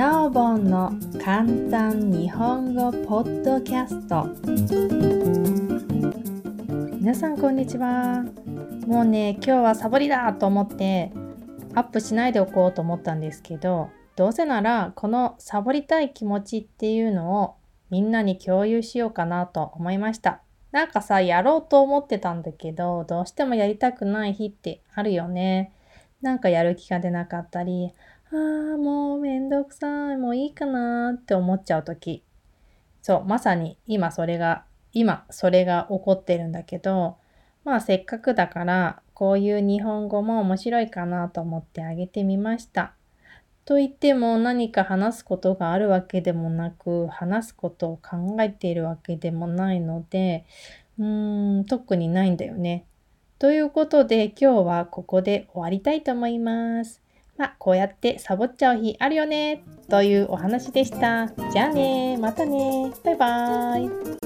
なおぼんの簡単日本語ポッドキャスト。皆さんこんにちは。もうね今日はサボりだと思ってアップしないでおこうと思ったんですけどどうせならこのサボりたい気持ちっていうのをみんなに共有しようかなと思いました。なんかさやろうと思ってたんだけどどうしてもやりたくない日ってあるよね。なんかやる気が出なかったり、ああ、もうめんどくさい、もういいかなって思っちゃう時。そう、まさに今それが、今それが起こってるんだけど、まあせっかくだから、こういう日本語も面白いかなと思ってあげてみました。と言っても何か話すことがあるわけでもなく、話すことを考えているわけでもないので、うーん、特にないんだよね。ということで今日はここで終わりたいと思います。まあ、こうやってサボっちゃう日あるよね。というお話でした。じゃあね。またね。バイバーイ。